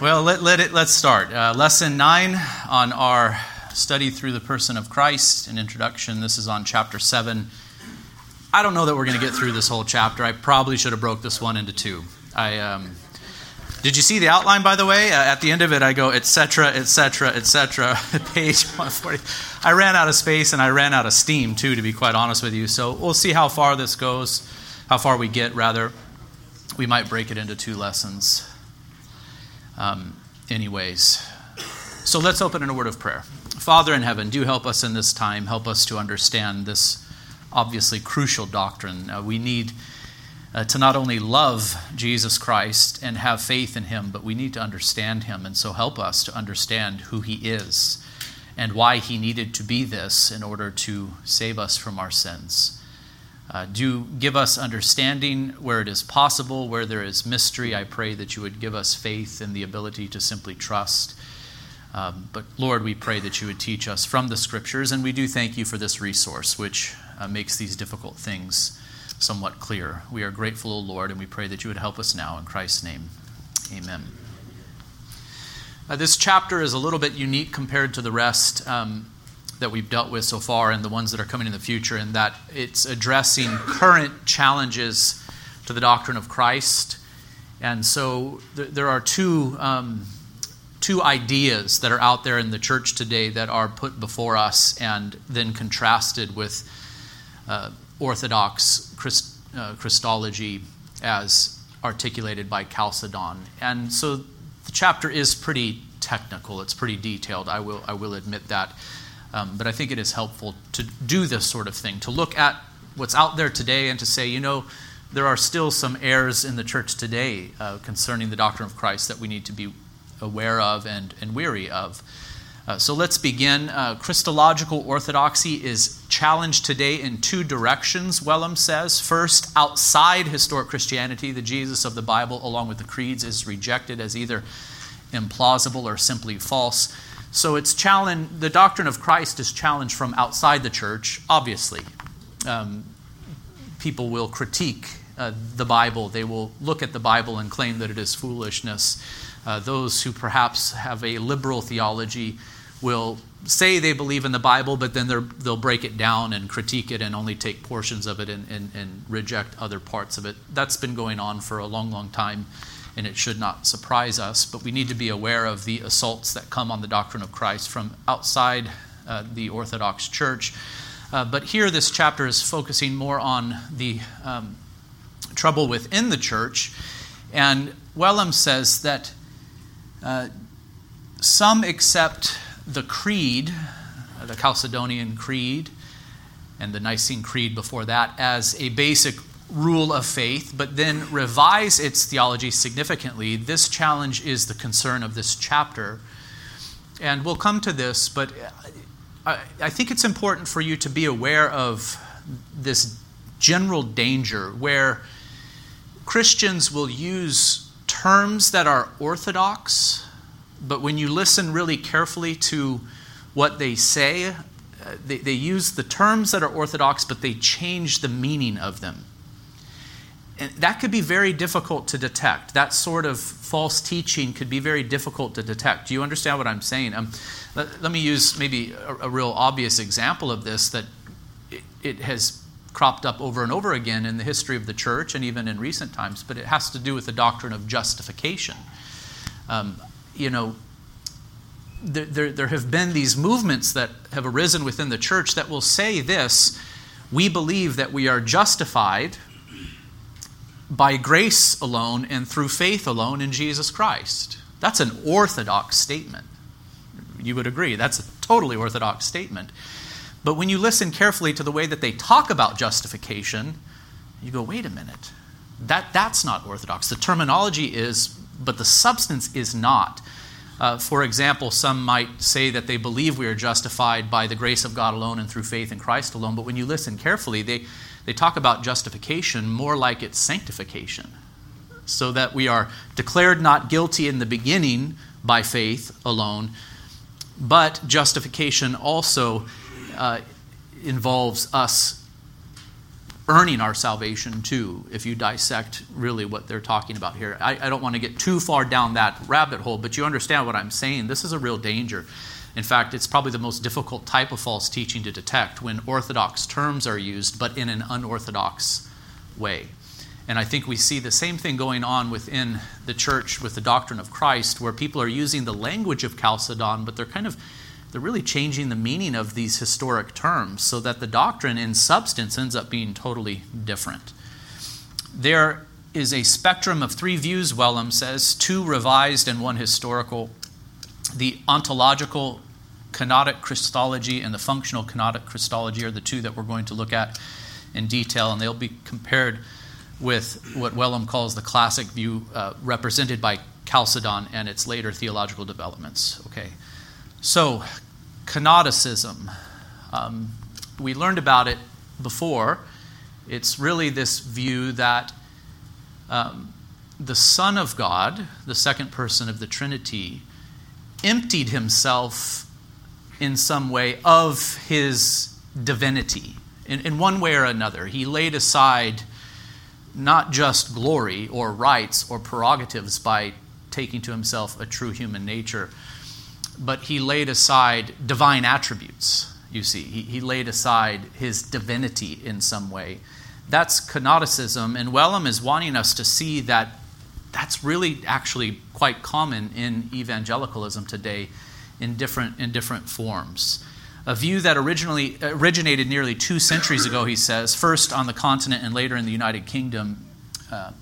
Well, let, let it, let's start. Uh, lesson 9 on our study through the person of Christ, an introduction. This is on chapter 7. I don't know that we're going to get through this whole chapter. I probably should have broke this one into two. I um, Did you see the outline, by the way? Uh, at the end of it, I go, etc., etc., etc., page 140. I ran out of space and I ran out of steam, too, to be quite honest with you. So we'll see how far this goes, how far we get, rather. We might break it into two lessons. Um, anyways, so let's open in a word of prayer. Father in heaven, do help us in this time. Help us to understand this obviously crucial doctrine. Uh, we need uh, to not only love Jesus Christ and have faith in him, but we need to understand him. And so help us to understand who he is and why he needed to be this in order to save us from our sins. Uh, do give us understanding where it is possible, where there is mystery. I pray that you would give us faith and the ability to simply trust. Um, but Lord, we pray that you would teach us from the scriptures, and we do thank you for this resource, which uh, makes these difficult things somewhat clear. We are grateful, O Lord, and we pray that you would help us now. In Christ's name, amen. Uh, this chapter is a little bit unique compared to the rest. Um, that we've dealt with so far and the ones that are coming in the future, and that it's addressing current challenges to the doctrine of Christ. And so th- there are two, um, two ideas that are out there in the church today that are put before us and then contrasted with uh, Orthodox Christ- uh, Christology as articulated by Chalcedon. And so the chapter is pretty technical, it's pretty detailed, I will, I will admit that. Um, but I think it is helpful to do this sort of thing, to look at what's out there today and to say, you know, there are still some errors in the church today uh, concerning the doctrine of Christ that we need to be aware of and, and weary of. Uh, so let's begin. Uh, Christological orthodoxy is challenged today in two directions, Wellum says. First, outside historic Christianity, the Jesus of the Bible, along with the creeds, is rejected as either implausible or simply false. So it's challenged, the doctrine of Christ is challenged from outside the church, obviously. Um, people will critique uh, the Bible, they will look at the Bible and claim that it is foolishness. Uh, those who perhaps have a liberal theology will say they believe in the Bible, but then they'll break it down and critique it and only take portions of it and, and, and reject other parts of it. That's been going on for a long, long time and it should not surprise us. But we need to be aware of the assaults that come on the doctrine of Christ from outside uh, the Orthodox Church. Uh, but here, this chapter is focusing more on the um, trouble within the church. And Wellum says that uh, some accept the creed, the Chalcedonian Creed, and the Nicene Creed before that, as a basic rule of faith, but then revise its theology significantly. This challenge is the concern of this chapter. And we'll come to this, but I, think it's important for you to be aware of this general danger where Christians will use terms that are orthodox, but when you listen really carefully to what they say, uh, they, they use the terms that are orthodox, but they change the meaning of them. And that could be very difficult to detect. That sort of false teaching could be very difficult to detect. Do you understand what I'm saying? Um, let, let, me use maybe a, a, real obvious example of this that it, it has cropped up over and over again in the history of the church and even in recent times, but it has to do with the doctrine of justification. Um, you know, there, there, there have been these movements that have arisen within the church that will say this we believe that we are justified by grace alone and through faith alone in Jesus Christ. That's an orthodox statement. You would agree. That's a totally orthodox statement. But when you listen carefully to the way that they talk about justification, you go, wait a minute. That, that's not orthodox. The terminology is, but the substance is not. Uh, for example, some might say that they believe we are justified by the grace of God alone and through faith in Christ alone, but when you listen carefully, they, they talk about justification more like it's sanctification. So that we are declared not guilty in the beginning by faith alone, but justification also uh, involves us earning our salvation too, if you dissect really what they're talking about here. I, I don't want to get too far down that rabbit hole, but you understand what I'm saying. This is a real danger. In fact, it's probably the most difficult type of false teaching to detect when orthodox terms are used, but in an unorthodox way. And I think we see the same thing going on within the church with the doctrine of Christ, where people are using the language of Chalcedon, but they're kind of they're really changing the meaning of these historic terms so that the doctrine in substance ends up being totally different. There is a spectrum of three views, Wellum says, two revised and one historical. The ontological kenotic Christology and the functional kenotic Christology are the two that we're going to look at in detail, and they'll be compared with what Wellum calls the classic view uh, represented by Chalcedon and its later theological developments. Okay. So, kenoticism. Um, we learned about it before. It's really this view that um, the Son of God, the second person of the Trinity, emptied himself in some way of his divinity, in, in one way or another. He laid aside not just glory or rights or prerogatives by taking to himself a true human nature but he laid aside divine attributes, you see. He, he laid aside his divinity in some way. That's kenoticism, and Wellum is wanting us to see that that's really actually quite common in evangelicalism today in different, in different forms. A view that originally originated nearly two centuries ago, he says, first on the continent and later in the United Kingdom. Uh,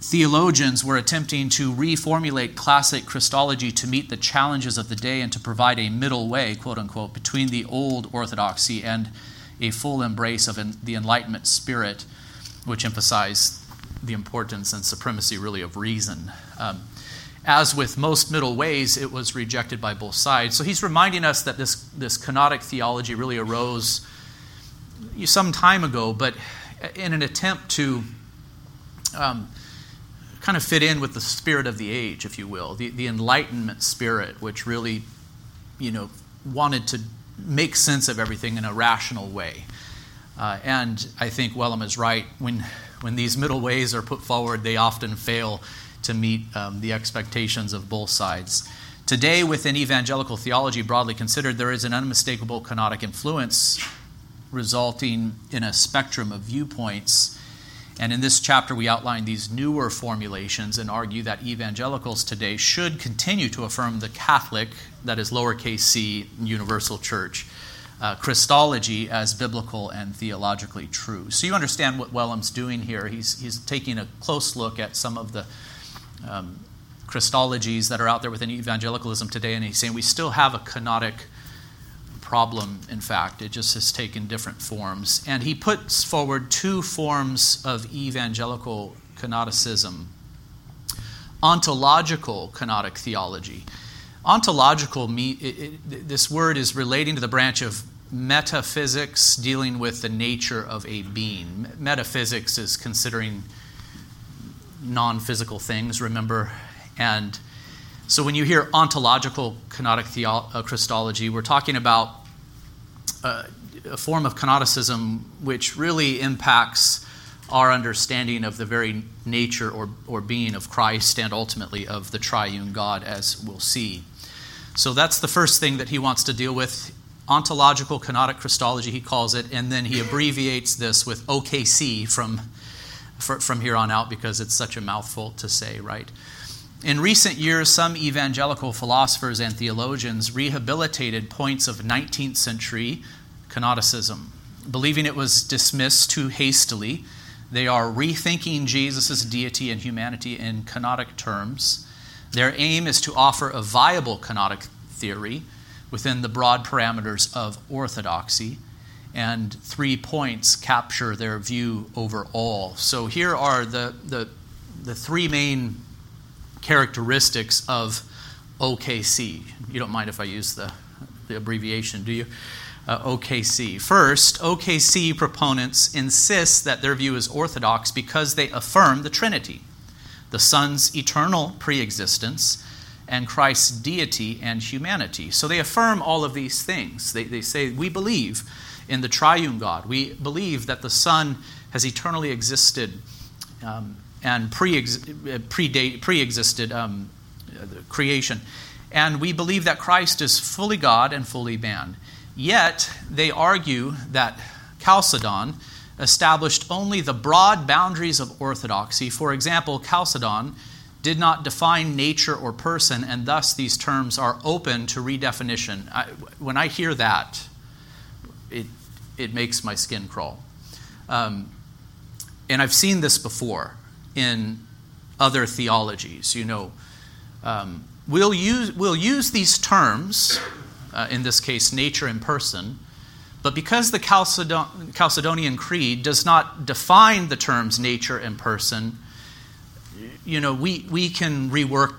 theologians were attempting to reformulate classic Christology to meet the challenges of the day and to provide a middle way, quote unquote, between the old orthodoxy and a full embrace of the Enlightenment spirit, which emphasized the importance and supremacy, really, of reason. Um, as with most middle ways, it was rejected by both sides. So he's reminding us that this, this kenotic theology really arose some time ago, but in an attempt to um, kind of fit in with the spirit of the age, if you will, the, the Enlightenment spirit, which really, you know, wanted to make sense of everything in a rational way. Uh, and I think Wellum is right. When, when these middle ways are put forward, they often fail to meet um, the expectations of both sides. Today, within evangelical theology, broadly considered, there is an unmistakable kenotic influence resulting in a spectrum of viewpoints and in this chapter, we outline these newer formulations and argue that evangelicals today should continue to affirm the Catholic, that is lowercase c, universal church, uh, Christology as biblical and theologically true. So you understand what Wellum's doing here. He's, he's taking a close look at some of the um, Christologies that are out there within evangelicalism today, and he's saying we still have a kenotic problem, in fact. It just has taken different forms. And he puts forward two forms of evangelical kenoticism ontological kenotic theology. Ontological, it, it, this word is relating to the branch of metaphysics dealing with the nature of a being. Metaphysics is considering non physical things, remember? And so when you hear ontological theo- uh, Christology, we're talking about a, a form of kenoticism which really impacts our understanding of the very nature or, or being of Christ and ultimately of the triune God, as we'll see. So that's the first thing that he wants to deal with. Ontological kenotic Christology, he calls it, and then he abbreviates this with OKC from, from here on out because it's such a mouthful to say, right? In recent years, some evangelical philosophers and theologians rehabilitated points of 19th century kenoticism, believing it was dismissed too hastily. They are rethinking Jesus' deity and humanity in kenotic terms. Their aim is to offer a viable kenotic theory within the broad parameters of orthodoxy. And three points capture their view overall. So here are the, the, the three main characteristics of OKC. You don't mind if I use the, the abbreviation, do you? Uh, OKC. First, OKC proponents insist that their view is orthodox because they affirm the Trinity, the Son's eternal preexistence, and Christ's deity and humanity. So they affirm all of these things. They, they say, We believe in the triune God. We believe that the Son has eternally existed um, and pre existed um, creation. And we believe that Christ is fully God and fully man. Yet, they argue that Chalcedon established only the broad boundaries of orthodoxy. For example, Chalcedon did not define nature or person, and thus these terms are open to redefinition. I, when I hear that, it, it makes my skin crawl. Um, and I've seen this before in other theologies. You know, um, we'll, use, we'll use these terms, uh, in this case, nature and person, but because the Chalcedon- Chalcedonian Creed does not define the terms nature and person, you know, we, we can rework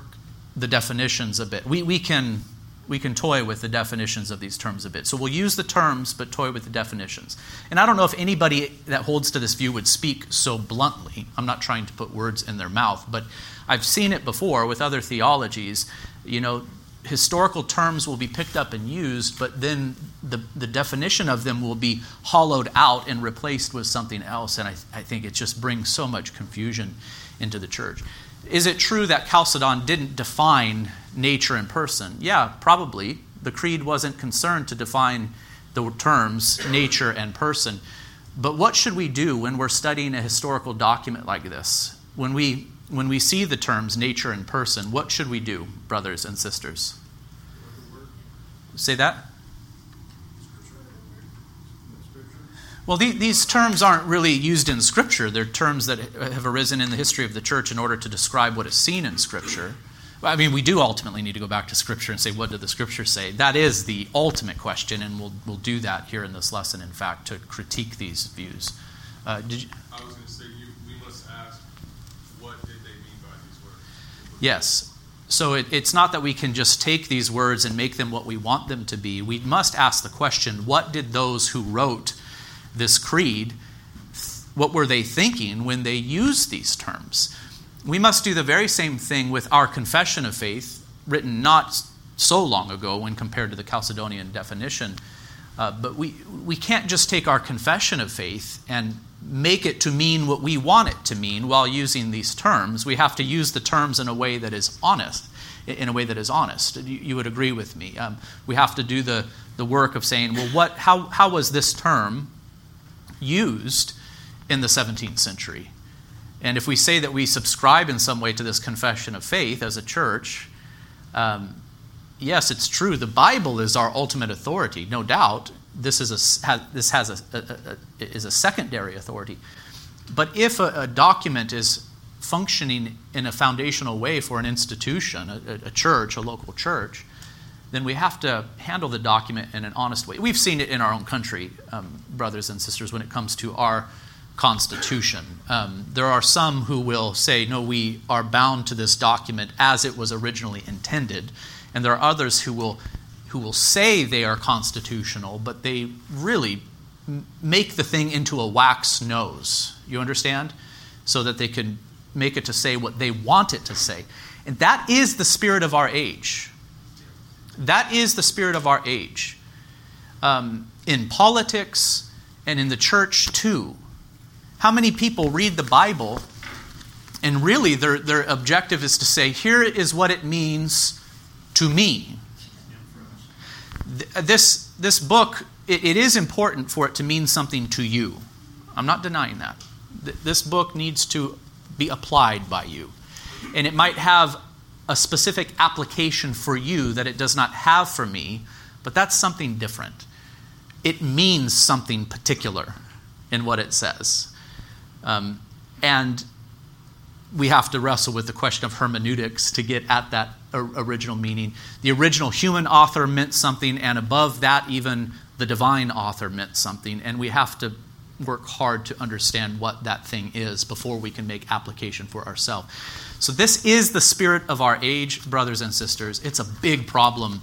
the definitions a bit. We, we, can, we can toy with the definitions of these terms a bit. So we'll use the terms, but toy with the definitions. And I don't know if anybody that holds to this view would speak so bluntly. I'm not trying to put words in their mouth, but I've seen it before with other theologies. You know, historical terms will be picked up and used, but then the, the definition of them will be hollowed out and replaced with something else. And I, I think it just brings so much confusion into the church. Is it true that Chalcedon didn't define nature and person? Yeah, probably. The Creed wasn't concerned to define the terms nature and person. But what should we do when we're studying a historical document like this? When we, when we see the terms nature and person, what should we do, brothers and sisters? Say that? Well, the, these terms aren't really used in Scripture. They're terms that have arisen in the history of the church in order to describe what is seen in Scripture. I mean, we do ultimately need to go back to Scripture and say, what did the Scripture say? That is the ultimate question, and we'll, we'll do that here in this lesson, in fact, to critique these views. Uh, did you, I was going to say, you, we must ask, what did they mean by these words? Yes. So it, it's not that we can just take these words and make them what we want them to be. We must ask the question, what did those who wrote this creed, what were they thinking when they used these terms? We must do the very same thing with our confession of faith, written not so long ago when compared to the Chalcedonian definition. Uh, but we, we can't just take our confession of faith and make it to mean what we want it to mean while using these terms. We have to use the terms in a way that is honest. In a way that is honest, you, you would agree with me. Um, we have to do the, the work of saying, well, what, how, how was this term used in the 17th century. And if we say that we subscribe in some way to this confession of faith as a church, um, yes, it's true. The Bible is our ultimate authority, no doubt. This is a, has, this has a, a, a, is a secondary authority. But if a, a, document is functioning in a foundational way for an institution, a, church, a local church, then we have to handle the document in an honest way. We've seen it in our own country, um, brothers and sisters, when it comes to our Constitution. Um, there are some who will say, no, we are bound to this document as it was originally intended. And there are others who will, who will say they are constitutional, but they really make the thing into a wax nose. You understand? So that they can make it to say what they want it to say. And that is the spirit of our age. That is the spirit of our age. Um, in politics and in the church, too. How many people read the Bible and really their, their objective is to say, here is what it means to me? This, this book, it, it is important for it to mean something to you. I'm not denying that. This book needs to be applied by you. And it might have a specific application for you that it does not have for me, but that's something different. It means something particular in what it says. Um, and we have to wrestle with the question of hermeneutics to get at that original meaning. The original human author meant something, and above that, even the divine author meant something. And we have to work hard to understand what that thing is before we can make application for ourselves. So, this is the spirit of our age, brothers and sisters. It's a big problem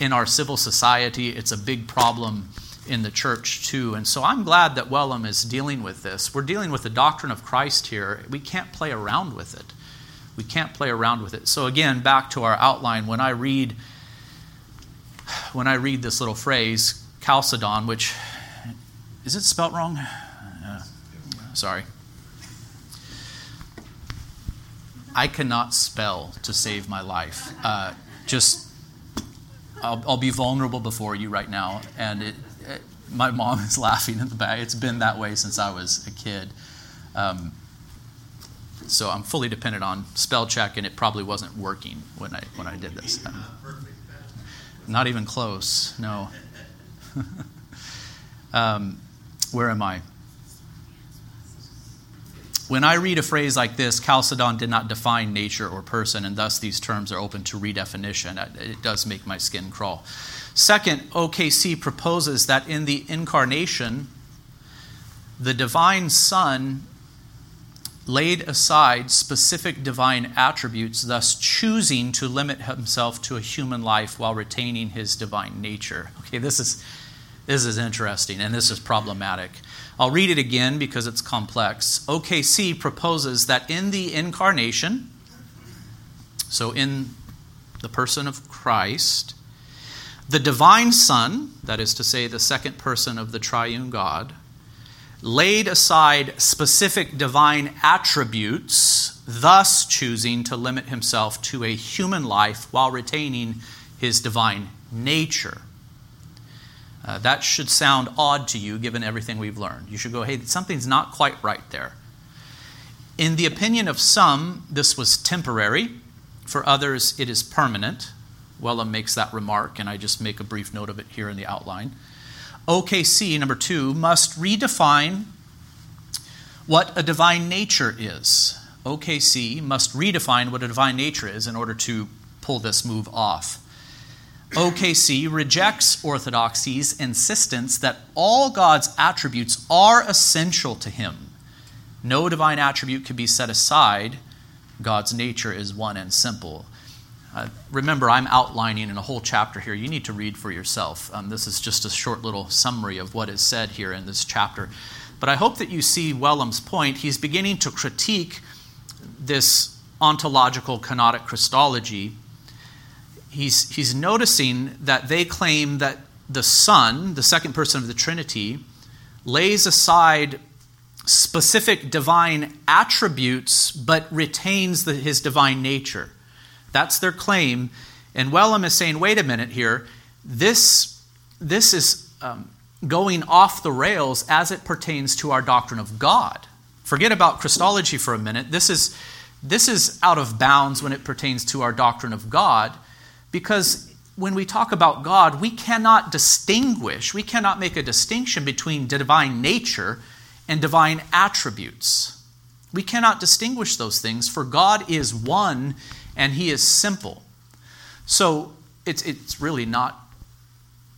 in our civil society, it's a big problem in the church, too. And so, I'm glad that Wellum is dealing with this. We're dealing with the doctrine of Christ here. We can't play around with it. We can't play around with it. So, again, back to our outline, when I read when I read this little phrase, Chalcedon, which Is it spelt wrong? Uh, sorry. I cannot spell to save my life. Uh, just, I'll, I'll, be vulnerable before you right now. And it, it, my mom is laughing in the back. It's been that way since I was a kid. Um, so I'm fully dependent on spell check, and it probably wasn't working when I when I did this. Um, not even close. No. um, where am I? When I read a phrase like this, Chalcedon did not define nature or person, and thus these terms are open to redefinition. Uh, it does make my skin crawl. Second, OKC proposes that in the incarnation, the divine Son laid aside specific divine attributes, thus choosing to limit himself to a human life while retaining his divine nature. Okay, this is, this is interesting and this is problematic. I'll read it again because it's complex. OKC proposes that in the incarnation, so in the person of Christ, the divine Son, that is to say, the second person of the triune God, laid aside specific divine attributes, thus choosing to limit himself to a human life while retaining his divine nature. Uh, that should sound odd to you given everything we've learned. You should go, hey, something's not quite right there. In the opinion of some, this was temporary. For others, it is permanent. Wellum makes that remark, and I just make a brief note of it here in the outline. OKC, number two, must redefine what a divine nature is. OKC must redefine what a divine nature is in order to pull this move off. OKC rejects Orthodoxy's insistence that all God's attributes are essential to Him. No divine attribute can be set aside. God's nature is one and simple. Uh, remember, I'm outlining in a whole chapter here. You need to read for yourself. Um, this is just a short little summary of what is said here in this chapter. But I hope that you see Wellum's point. He's beginning to critique this ontological kenotic Christology he's, he's noticing that they claim that the Son, the second person of the Trinity, lays aside specific divine attributes but retains the, his divine nature. That's their claim. And Wellum is saying, wait a minute here, this, this is um, going off the rails as it pertains to our doctrine of God. Forget about Christology for a minute. This is, this is out of bounds when it pertains to our doctrine of God because when we talk about God, we cannot distinguish, we cannot make a distinction between divine nature and divine attributes. We cannot distinguish those things, for God is one and He is simple. So it's, it's really not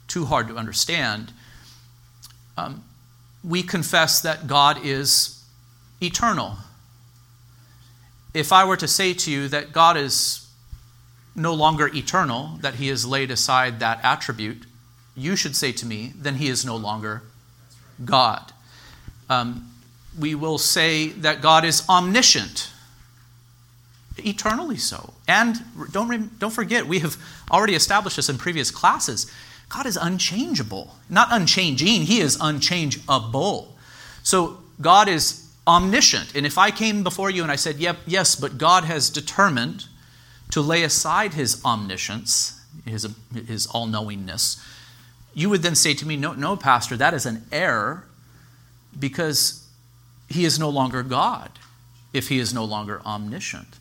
too hard to understand. Um, we confess that God is eternal. If I were to say to you that God is no longer eternal, that he has laid aside that attribute, you should say to me, then he is no longer God. Um, we will say that God is omniscient, eternally so. And don't, don't forget, we have already established this in previous classes. God is unchangeable. Not unchanging, he is unchangeable. So God is omniscient. And if I came before you and I said, yep, yes, but God has determined to lay aside his omniscience, his, his all knowingness, you would then say to me, no, no, Pastor, that is an error because he is no longer God if he is no longer omniscient.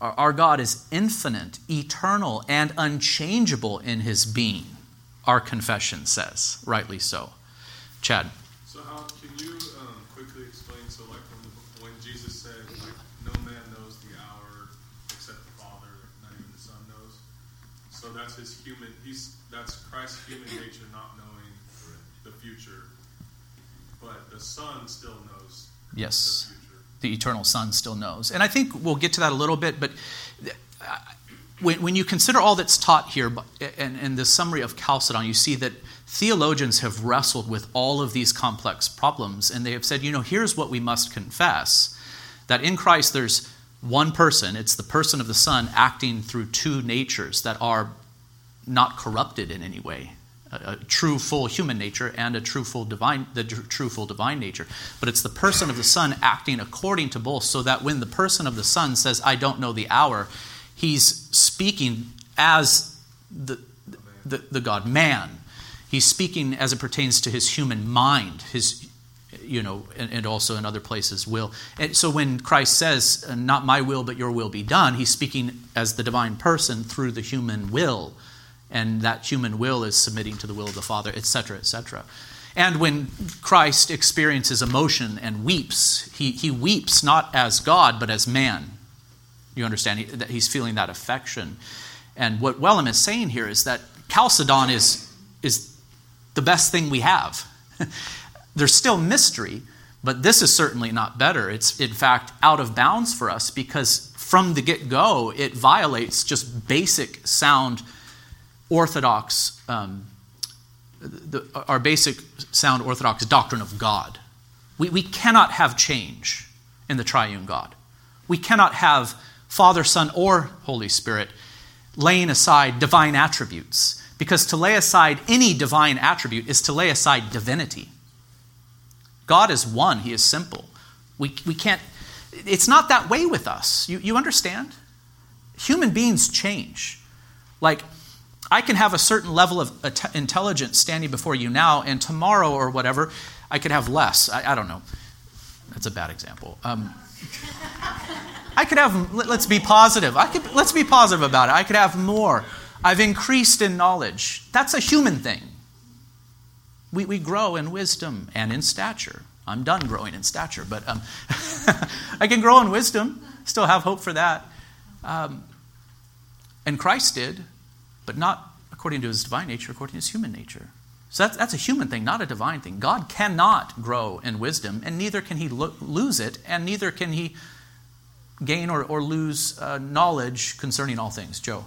Our, our God is infinite, eternal, and unchangeable in his being, our confession says, rightly so. Chad. Christ's human this that's Christ's human nature not knowing the future, but the Son still knows. Yes, the, the, eternal Son still knows, and I think we'll get to that a little bit. But uh, when, when you consider all that's taught here, and, and the summary of Chalcedon, you see that theologians have wrestled with all of these complex problems, and they have said, you know, here's what we must confess: that in Christ there's one person, it's the person of the Son acting through two natures that are not corrupted in any way. a, true full human nature and a true full divine the true full divine nature but it's the person of the son acting according to both so that when the person of the son says i don't know the hour he's speaking as the the, the god man he's speaking as it pertains to his human mind his you know and, and also in other places will and so when christ says not my will but your will be done he's speaking as the divine person through the human will and that human will is submitting to the will of the Father, etc., etc. And when Christ experiences emotion and weeps, he, he weeps not as God, but as man. You understand? He, that he's feeling that affection. And what Wellum is saying here is that Chalcedon is, is the best thing we have. There's still mystery, but this is certainly not better. It's, in fact, out of bounds for us because from the get go, it violates just basic sound orthodox, um, the, our basic sound orthodox doctrine of God. We, we cannot have change in the triune God. We cannot have Father, Son, or Holy Spirit laying aside divine attributes, because to lay aside any divine attribute is to lay aside divinity. God is one, He is simple. We, we can't, it's not that way with us. You, you understand? Human beings change. Like, I can have a certain level of intelligence standing before you now, and tomorrow or whatever, I could have less. I, I don't know. That's a bad example. Um, I could have, let's be positive. I could, let's be positive about it. I could have more. I've increased in knowledge. That's a human thing. We, we grow in wisdom and in stature. I'm done growing in stature, but um, I can grow in wisdom, still have hope for that. Um, and Christ did but not according to his divine nature, according to his human nature. So that's, that's a human thing, not a divine thing. God cannot grow in wisdom, and neither can he lo- lose it, and neither can he gain or, or lose uh, knowledge concerning all things. Joe.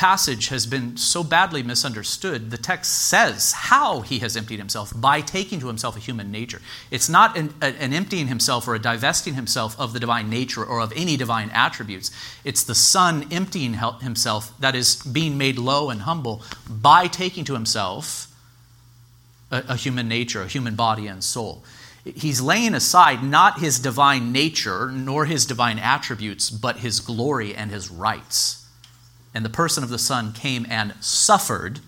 passage has been so badly misunderstood. The text says how he has emptied himself by taking to himself a human nature. It's not an, an, emptying himself or a divesting himself of the divine nature or of any divine attributes. It's the Son emptying himself, that is, being made low and humble by taking to himself a, a human nature, a human body and soul. He's laying aside not his divine nature nor his divine attributes, but his glory and his rights and the person of the Son came and suffered,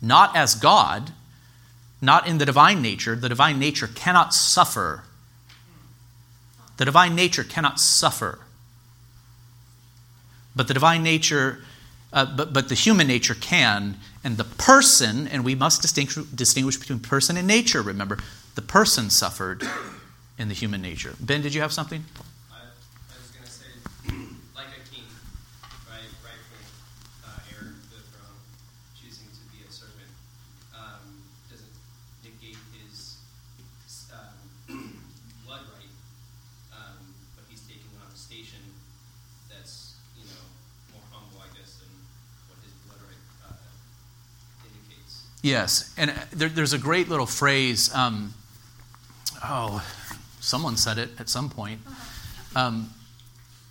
not as God, not in the divine nature. The divine nature cannot suffer. The divine nature cannot suffer. But the divine nature, uh, but, but the human nature can, and the person, and we must distinguish, distinguish between person and nature, remember, the person suffered in the human nature. Ben, did you have something? Yes, and uh, there, there's a great little phrase. Um, oh, someone said it at some point. Um,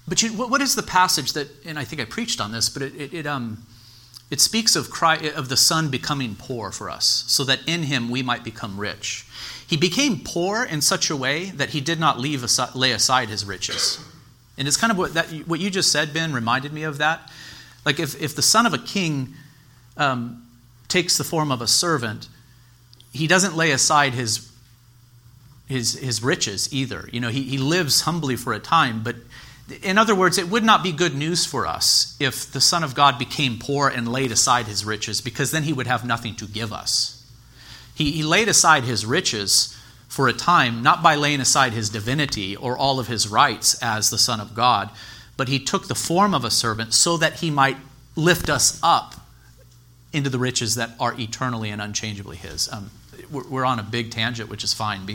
but you, what, what is the passage that? And I think I preached on this, but it, it, it um, it speaks of Christ, of the Son becoming poor for us, so that in Him we might become rich. He became poor in such a way that He did not leave aside, lay aside His riches. And it's kind of what that what you just said, Ben, reminded me of that. Like if if the son of a king um, takes the form of a servant, he doesn't lay aside his, his, his riches either. You know, he, he lives humbly for a time, but in other words, it would not be good news for us if the Son of God became poor and laid aside his riches, because then he would have nothing to give us. He, he laid aside his riches for a time, not by laying aside his divinity or all of his rights as the Son of God, but he took the form of a servant so that he might lift us up into the riches that are eternally and unchangeably his. Um, we're, we're, on a big tangent, which is fine.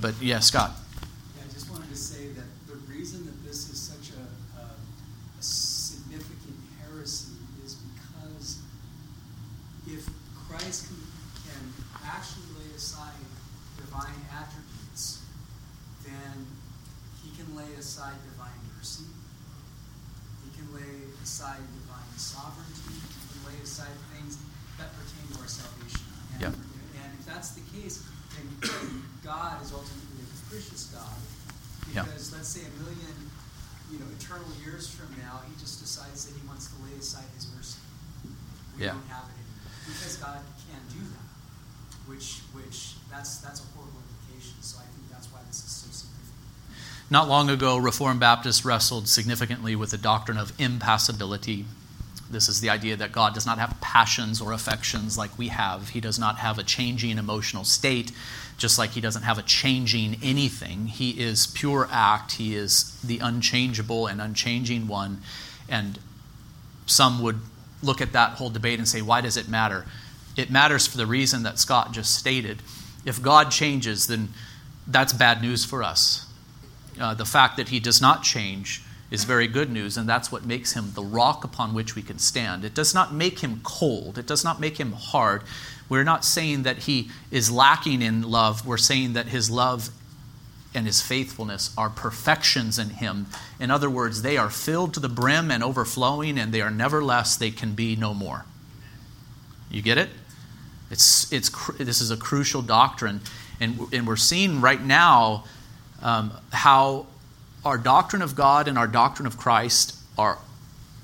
But yeah, Scott. Yeah, I just wanted to say that the reason that this is such a, a, a significant heresy is because if Christ can, can actually lay aside divine attributes, then he can lay aside divine mercy. He can lay aside divine sovereignty. Lay aside things that pertain to our salvation. And, and if that's the case, then God is ultimately a capricious God. Because let's say a million you know, eternal years from now, he just decides that he wants to lay aside his mercy. We yeah. don't have it anymore. Because God can do that. Which which that's that's a horrible implication. So I think that's why this is so significant. Not long ago, Reformed Baptists wrestled significantly with the doctrine of impassibility. This is the idea that God does not have passions or affections like we have. He does not have a changing emotional state, just like He doesn't have a changing anything. He is pure act. He is the unchangeable and unchanging one. And some would look at that whole debate and say, why does it matter? It matters for the reason that Scott just stated. If God changes, then that's bad news for us. Uh, the fact that He does not change is very good news, and that's what makes him the rock upon which we can stand. It does not make him cold, it does not make him hard. We're not saying that he is lacking in love, we're saying that his love and his faithfulness are perfections in him. In other words, they are filled to the brim and overflowing, and they are never less, they can be no more. You get it? It's, it's, this is a crucial doctrine, and, and we're seeing right now um, how our doctrine of God and our doctrine of Christ are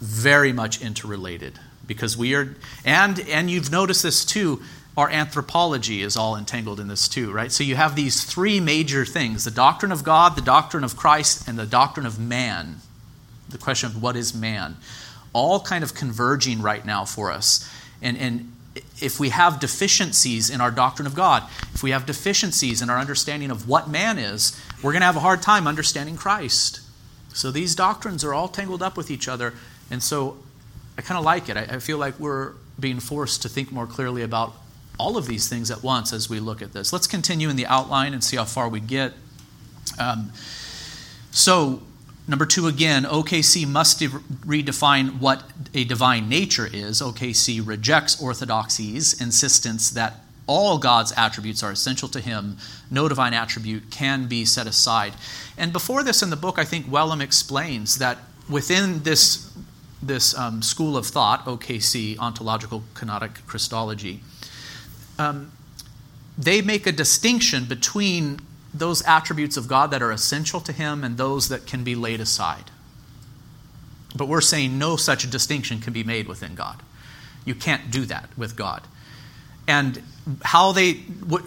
very much interrelated because we are and and you've noticed this too our anthropology is all entangled in this too right? So you have these three major things the doctrine of god the doctrine of christ and the doctrine of man. The question of what is man? All kind of converging right now for us. And and if we have deficiencies in our doctrine of God, if we have deficiencies in our understanding of what man is, we're going to have a hard time understanding Christ. So these doctrines are all tangled up with each other. And so I kind of like it. I, I, feel like we're being forced to think more clearly about all of these things at once as we look at this. Let's continue in the outline and see how far we get. Um, so, Number two, again, OKC must de- redefine what a divine nature is. OKC rejects orthodoxy's insistence that all God's attributes are essential to him. No divine attribute can be set aside. And before this in the book, I think Wellum explains that within this, this um, school of thought, OKC, ontological kenotic Christology, um, they make a distinction between those attributes of God that are essential to Him and those that can be laid aside. But we're saying no such distinction can be made within God. You can't do that with God. And how they,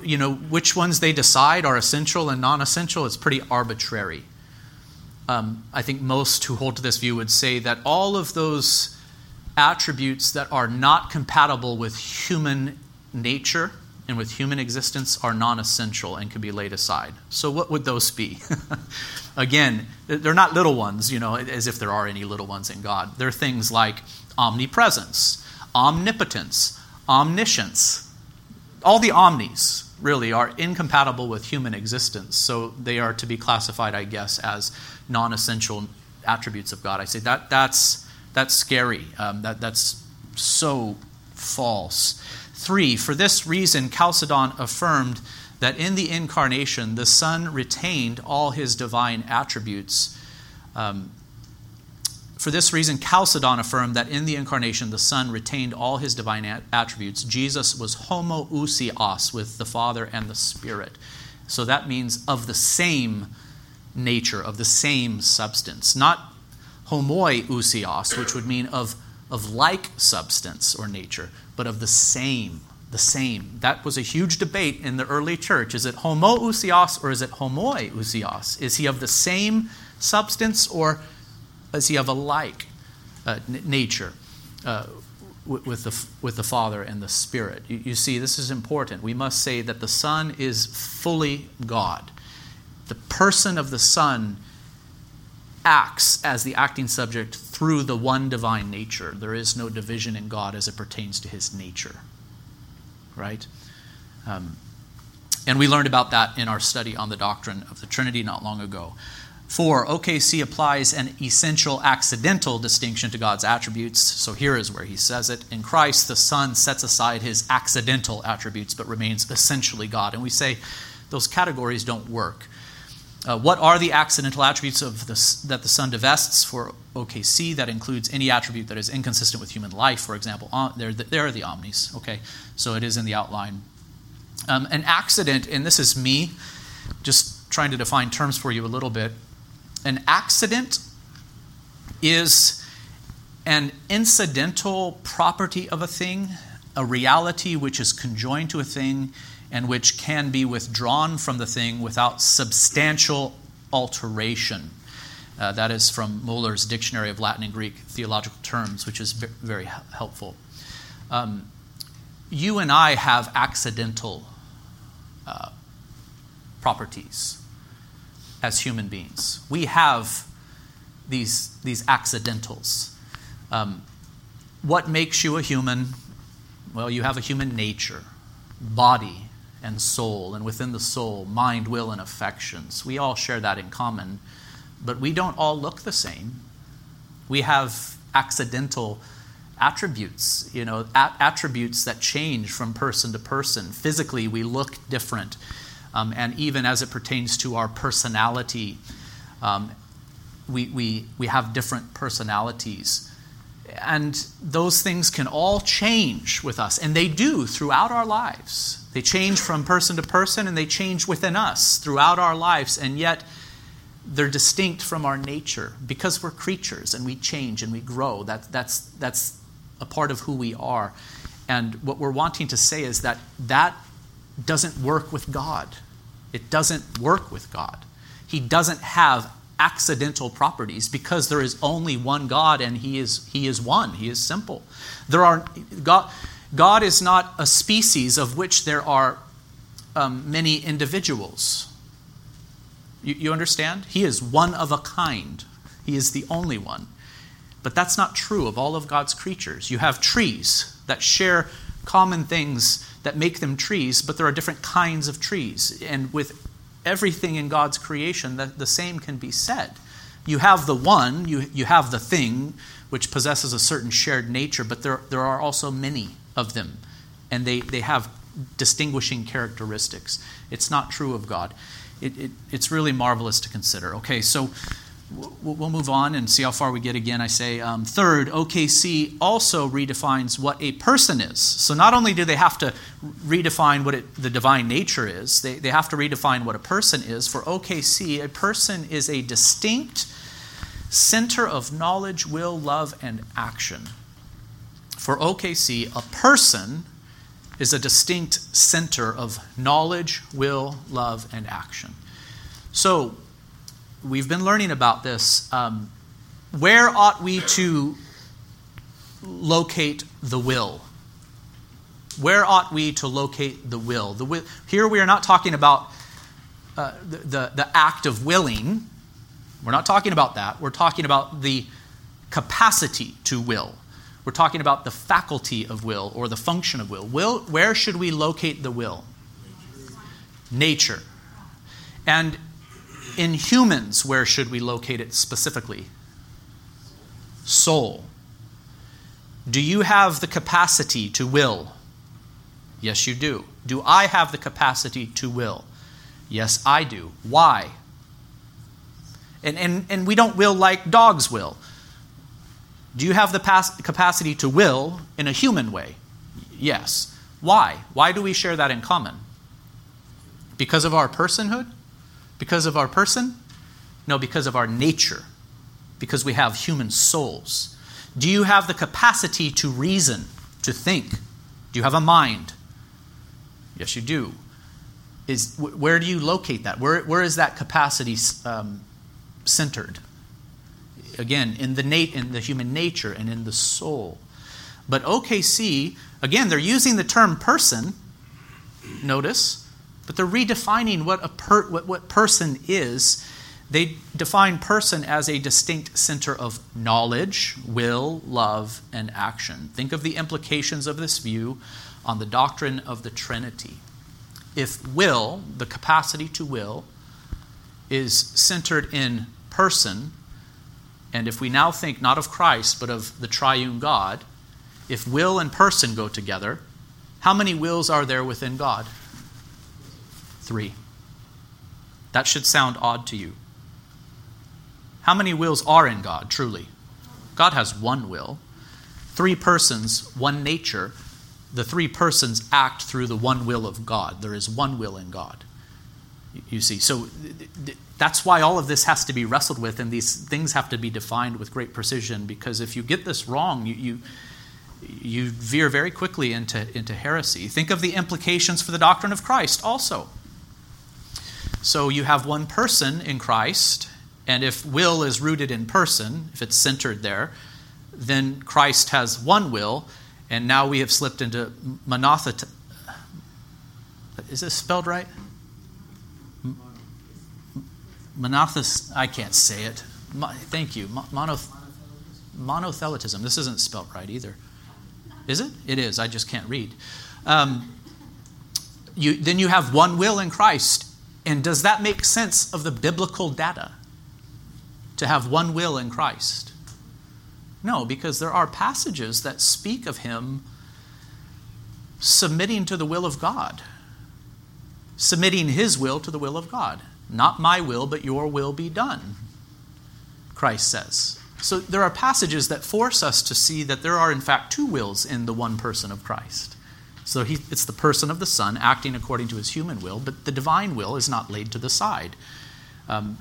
you know, which ones they decide are essential and non essential is pretty arbitrary. Um, I think most who hold to this view would say that all of those attributes that are not compatible with human nature and with human existence are non essential and can be laid aside. So, what would those be? Again, they're not little ones, you know, as if there are any little ones in God. They're things like omnipresence, omnipotence, omniscience. All the omnis really are incompatible with human existence. So, they are to be classified, I guess, as non essential attributes of God. I say that that's, that's scary. Um, that, that's so false. 3. For this reason, Chalcedon affirmed that in the incarnation, the Son retained all his divine attributes. Um, for this reason, Chalcedon affirmed that in the incarnation, the Son retained all his divine attributes. Jesus was homoousios with the Father and the Spirit. So that means of the same nature, of the same substance. Not homoiousios, which would mean of, of like substance or nature, but of the same. The same. That was a huge debate in the early church. Is it homoousios or is it homoiousios? Is he of the same substance or is he of a like uh, n- nature? Uh, with the, with the Father and the Spirit. You, you see, this is important. We must say that the Son is fully God. The person of the Son acts as the acting subject through the one divine nature. There is no division in God as it pertains to his nature. Right? Um, and we learned about that in our study on the doctrine of the Trinity not long ago. Four, OKC applies an essential accidental distinction to God's attributes. So here is where he says it. In Christ, the Son sets aside his accidental attributes but remains essentially God. And we say those categories don't work. Uh, what are the accidental attributes of the, that the sun divests for OKC? That includes any attribute that is inconsistent with human life, for example. Uh, there, there are the omnis, okay? So it is in the outline. Um, an accident, and this is me just trying to define terms for you a little bit an accident is an incidental property of a thing, a reality which is conjoined to a thing and which can be withdrawn from the thing without substantial alteration. Uh, that is from Muller's Dictionary of Latin and Greek Theological Terms, which is very helpful. Um, you and I have accidental uh, properties as human beings. We have these, these accidentals. Um, what makes you a human? Well, you have a human nature, body and soul, and within the soul, mind, will, and affections. We all share that in common, but we don't all look the same. We have accidental attributes, you know, attributes that change from person to person. Physically, we look different um, and even as it pertains to our personality, um, we, we, we have different personalities. And those things can all change with us, and they do throughout our lives. They change from person to person, and they change within us throughout our lives, and yet they're distinct from our nature because we're creatures and we change and we grow. That, that's, that's a part of who we are. And what we're wanting to say is that that doesn't work with God. It doesn't work with God. He doesn't have accidental properties because there is only one God and he is he is one. He is simple. There are God God is not a species of which there are um, many individuals. You, you understand? He is one of a kind. He is the only one. But that's not true of all of God's creatures. You have trees that share common things that make them trees, but there are different kinds of trees. And with everything in God's creation, the, the same can be said. You have the one, you, you have the thing, which possesses a certain shared nature, but there, there are also many of them, and they, they have distinguishing characteristics. It's not true of God. It, it, it's really marvelous to consider. Okay, so we'll move on and see how far we get again. I say, um, third, OKC also redefines what a person is. So not only do they have to redefine what it, the divine nature is, they, they have to redefine what a person is. For OKC, a person is a distinct center of knowledge, will, love, and action. For OKC, a person is a distinct center of knowledge, will, love, and action. So, we've been learning about this. Um, where ought we to locate the will? Where ought we to locate the will? The will here we are not talking about uh, the, the, the act of willing. We're not talking about that. We're talking about the capacity to will. We're talking about the faculty of will or the function of will. will where should we locate the will? Nature. And in humans, where should we locate it specifically? Soul. Do you have the capacity to will? Yes, you do. Do I have the capacity to will? Yes, I do. Why? And, and, and we don't will like dogs will. Do you have the pas- capacity to will in a human way? Yes. Why? Why do we share that in common? Because of our personhood? Because of our person? No, because of our nature, because we have human souls. Do you have the capacity to reason, to think? Do you have a mind? Yes, you do. Is, where do you locate that? Where, where is that capacity um, centered? Again, in the, nat- in the human nature and in the soul. But OKC, again, they're using the term person, notice, but they're redefining what a per, what, what person is. They define person as a distinct center of knowledge, will, love, and action. Think of the implications of this view on the doctrine of the Trinity. If will, the capacity to will, is centered in person, and if we now think not of Christ, but of the triune God, if will and person go together, how many wills are there within God? Three. That should sound odd to you. How many wills are in God, truly? God has one will. Three persons, one nature. The three persons act through the one will of God. There is one will in God. You see, so that's why all of this has to be wrestled with, and these things have to be defined with great precision. Because if you get this wrong, you, you, you veer very quickly into, into heresy. Think of the implications for the doctrine of Christ also. So you have one person in Christ, and if will is rooted in person, if it's centered there, then Christ has one will, and now we have slipped into monothet. Is this spelled right? Monothis, I can't say it. Thank you. Monoth, monothelitism. This isn't spelled right either. Is it? It is. I just can't read. Um, you, then you have one will in Christ. And does that make sense of the biblical data? To have one will in Christ? No, because there are passages that speak of him submitting to the will of God, submitting his will to the will of God. Not my will, but your will be done, Christ says. So there are passages that force us to see that there are, in fact, two wills in the one person of Christ. So he, it's the person of the Son acting according to his human will, but the divine will is not laid to the side. Um,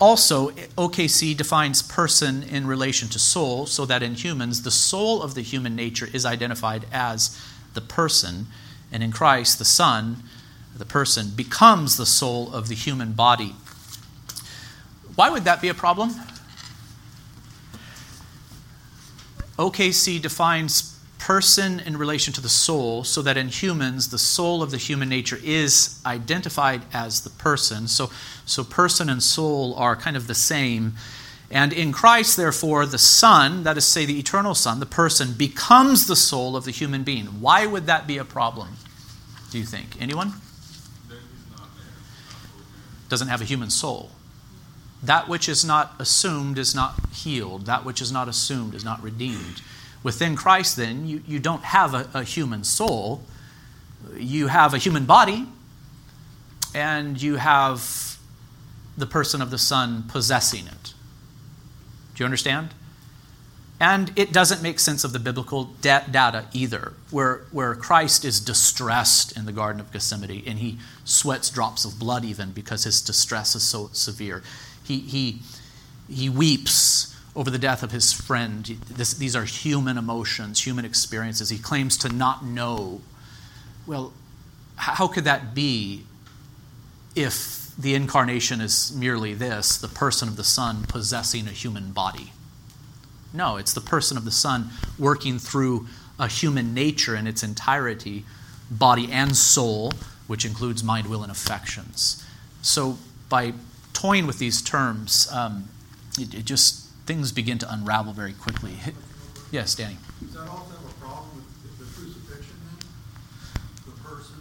also, OKC defines person in relation to soul, so that in humans, the soul of the human nature is identified as the person, and in Christ, the Son, the person, becomes the soul of the human body. Why would that be a problem? OKC defines person in relation to the soul, so that in humans, the soul of the human nature is identified as the person. So, so person and soul are kind of the same. And in Christ, therefore, the Son, that is, say, the eternal Son, the person, becomes the soul of the human being. Why would that be a problem, do you think? Anyone? Doesn't have a human soul. That which is not assumed is not healed. That which is not assumed is not redeemed. Within Christ, then, you, you don't have a, a human soul. You have a human body, and you have the person of the Son possessing it. Do you understand? And it doesn't make sense of the biblical data either, where, where Christ is distressed in the Garden of Gethsemane and he sweats drops of blood even because his distress is so severe. He, he, he weeps over the death of his friend. This, these are human emotions, human experiences. He claims to not know. Well, how could that be if the incarnation is merely this the person of the Son possessing a human body? No, it's the person of the Son working through a human nature in its entirety, body and soul, which includes mind, will, and affections. So by toying with these terms, um, it, it, just things begin to unravel very quickly. Yes, Danny. Does that also have a problem with the crucifixion then? The person,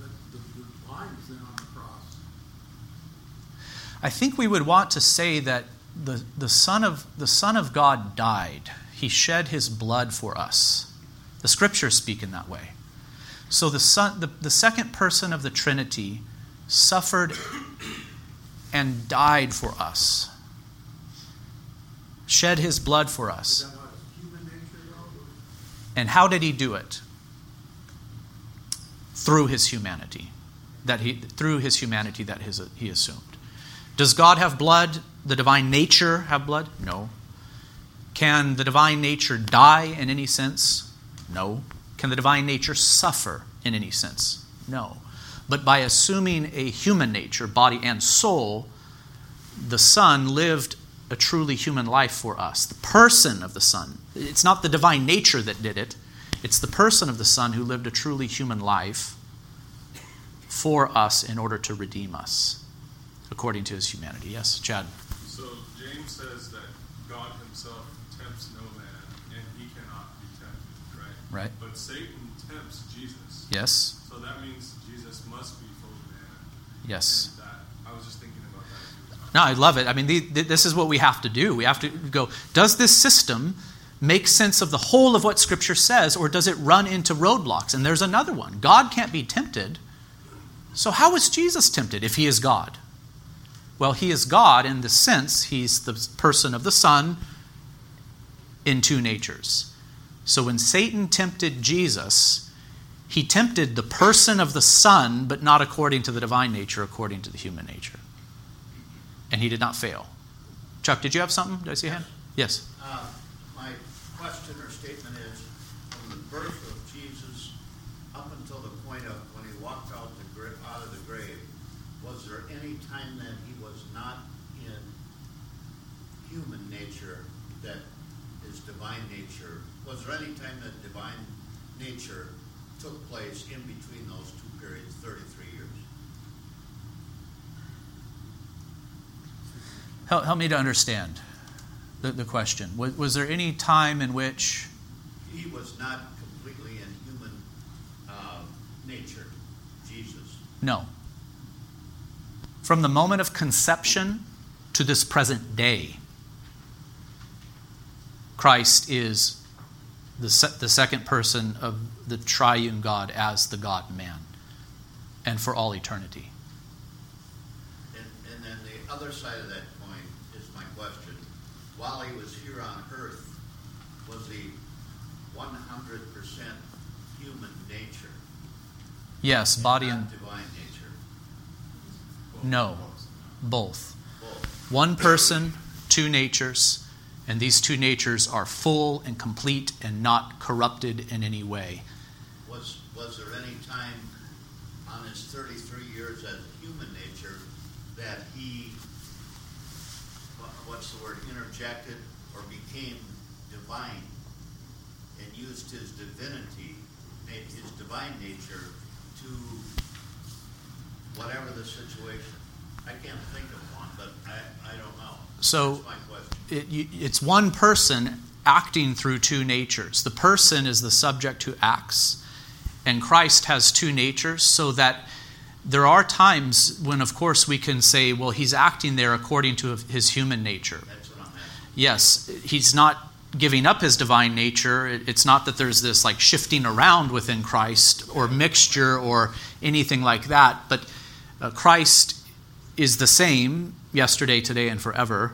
that the, the line is then on the cross. I think we would want to say that the, the, Son of, the Son of God died. He shed his blood for us. The scriptures speak in that way. So the, son, the, the second person of the Trinity suffered and died for us, shed his blood for us. And how did he do it? Through his humanity. That he, through his humanity that his, he assumed. Does God have blood? The divine nature have blood? No. Can the divine nature die in any sense? No. Can the divine nature suffer in any sense? No. But by assuming a human nature, body and soul, the Son lived a truly human life for us. The person of the Son. It's not the divine nature that did it, it's the person of the Son who lived a truly human life for us in order to redeem us according to his humanity. Yes, Chad. So James says that God himself tempts no man, and he cannot be tempted, right? Right. But Satan tempts Jesus. Yes. So that means Jesus must be fully man. Yes. That, I was just thinking about that. No, I love it. I mean, the, the, this is what we have to do. We have to go, does this system make sense of the whole of what Scripture says, or does it run into roadblocks? And there's another one God can't be tempted. So, how was Jesus tempted if he is God? Well, he is God in the sense he's the person of the Son in two natures. So, when Satan tempted Jesus, he tempted the person of the Son, but not according to the divine nature, according to the human nature and he did not fail. Chuck, did you have something? Did I see a hand? Yes. Uh, my question or statement is from the birth of Jesus up until the point of when he walked out, the out of the grave, was there any time that he was not in human nature that is divine nature? Was there any time that divine nature took place in between those two periods, 33 years? Help, help me to understand the, the question. Was, was there any time in which. He was not completely in human uh, nature, Jesus. No. From the moment of conception to this present day, Christ is the, se- the second person of the triune God as the God man, and for all eternity. And, and then the other side of that coin is my question. While he was here on earth, was he 100% human nature? Yes, body and. Divine nature? No, both. Both. One person, two natures, and these two natures are full and complete and not corrupted in any way. Was, was there any time on his 33 years as human nature that he, what's the word, interjected or became divine and used his divinity, his divine nature to whatever the situation? I can't think of one, but I, I don't know. So- That's my question. It, it's one person acting through two natures. The person is the subject who acts, and Christ has two natures, so that there are times when, of course, we can say, well, he's acting there according to his human nature. That's what I'm asking. yes, he's not giving up his divine nature. It's not that there's this like shifting around within Christ or mixture or anything like that, but uh, Christ is the same yesterday, today, and forever.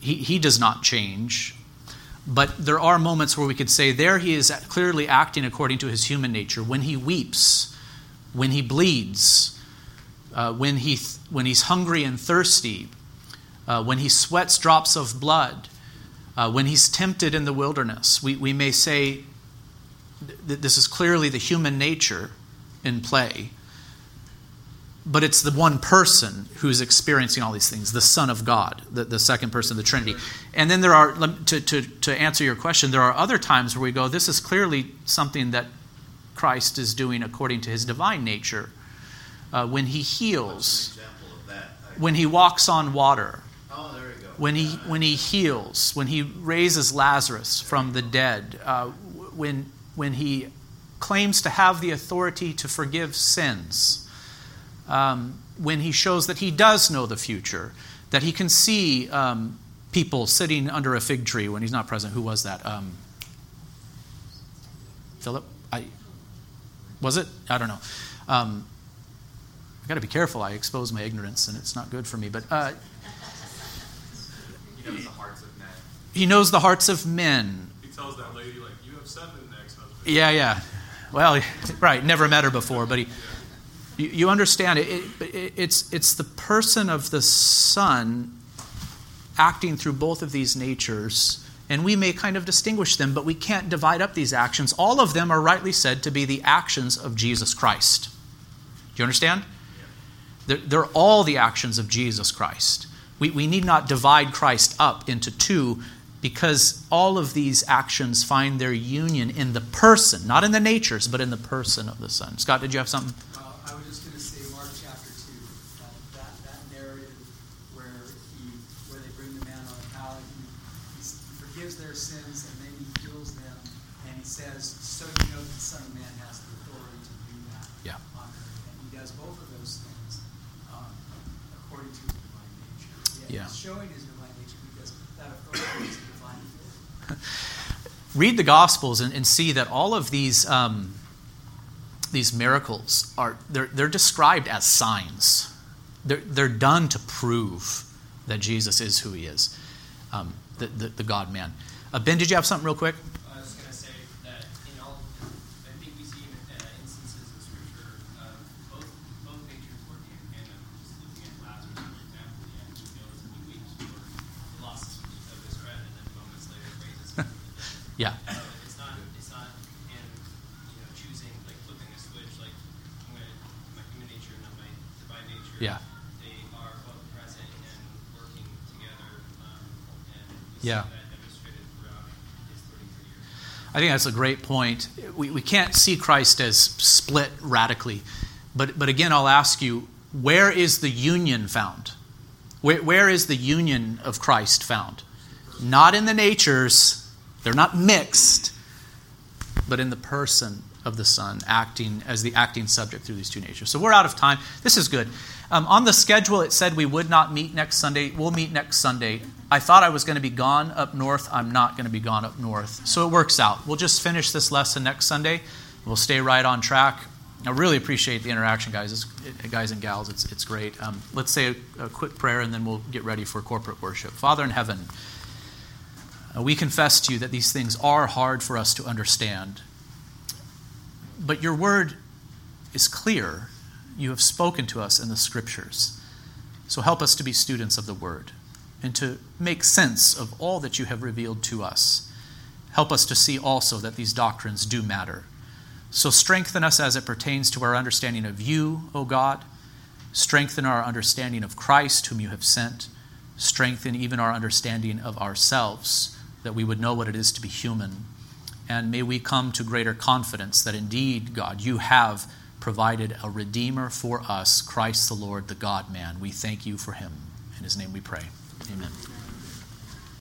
He, he does not change. But there are moments where we could say there he is clearly acting according to his human nature. When he weeps, when he bleeds, uh, when, he, when he's hungry and thirsty, uh, when he sweats drops of blood, uh, when he's tempted in the wilderness. We, we may say that this is clearly the human nature in play, but it's the one person who's experiencing all these things, the Son of God, the, the second person of the Trinity. And then there are, to, to, to answer your question, there are other times where we go, this is clearly something that Christ is doing according to his divine nature. Uh, when he heals, an example of that? I- when he walks on water, Oh, there you go. when he when he heals, when he raises Lazarus from the dead, uh, when when he claims to have the authority to forgive sins, um, when he shows that he does know the future, that he can see um, people sitting under a fig tree when he's not present. Who was that? Um, Philip? Was it? I don't know. Um, I got to be careful. I expose my ignorance, and it's not good for me. But uh, He knows the hearts of men. he knows the hearts of men. He tells that lady, like, you have seven ex-husbands. Yeah, yeah. Well, right. Never met her before, but he, you, you understand it, it, it. It's it's the person of the Son acting through both of these natures, and we may kind of distinguish them, but we can't divide up these actions. All of them are rightly said to be the actions of Jesus Christ. Do you understand? They're, all the actions of Jesus Christ. We, we need not divide Christ up into two because all of these actions find their union in the person, not in the natures, but in the person of the Son. Scott, did you have something? Well, I was just going to say Mark chapter 2, that, that, that narrative where, he, where they bring the man on a pallet, he, he forgives their sins, and then he heals them, and he says, So you know that the Son of Man has the authority to do that Yeah. on earth. And he does both of those things um, according to his divine nature. Yeah. He's showing his divine nature because that authority is a divine authority. Read the gospels and, and see that all of these um, these miracles are they're, they're described as signs. They're, they're done to prove that jesus is who he is um, the, the, the god man uh, ben did you have something real quick I was going to say that in all, I think we see uh, instances in Scripture of both both natures working in tandem. Just looking at Lazarus, for example, yeah, he goes and he weeps for the loss of his friend, and then moments later raises him from the dead. Yeah it's not it's not you know, choosing like flipping a switch, like I'm going to my human nature and not my divine nature. Yeah. They are both present and working together, um, and Yeah. see that demonstrated throughout his 33 years. I think that's a great point. We, we can't see Christ as split radically. But, but again, I'll ask you where is the union found? Where, where is the union of Christ found? Not in the natures, they're not mixed, but in the person of the Son, acting as the acting subject through these two natures. So we're out of time. This is good. Um, on the schedule, it said we would not meet next Sunday. We'll meet next Sunday. I thought I was going to be gone up north. I'm not going to be gone up north. So it works out. We'll just finish this lesson next Sunday. We'll stay right on track. I really appreciate the interaction, guys. It's, guys and gals, it's, it's great. Um, let's say a, a quick prayer and then we'll get ready for corporate worship. Father in heaven, Uh, we confess to you that these things are hard for us to understand. But your word is clear. You have spoken to us in the scriptures. So help us to be students of the word and to make sense of all that you have revealed to us. Help us to see also that these doctrines do matter. So strengthen us as it pertains to our understanding of you, O God. Strengthen our understanding of Christ, whom you have sent. Strengthen even our understanding of ourselves, that we would know what it is to be human. And may we come to greater confidence that indeed, God, you have provided a Redeemer for us, Christ the Lord, the God man. We thank you for him. In his name we pray. Amen.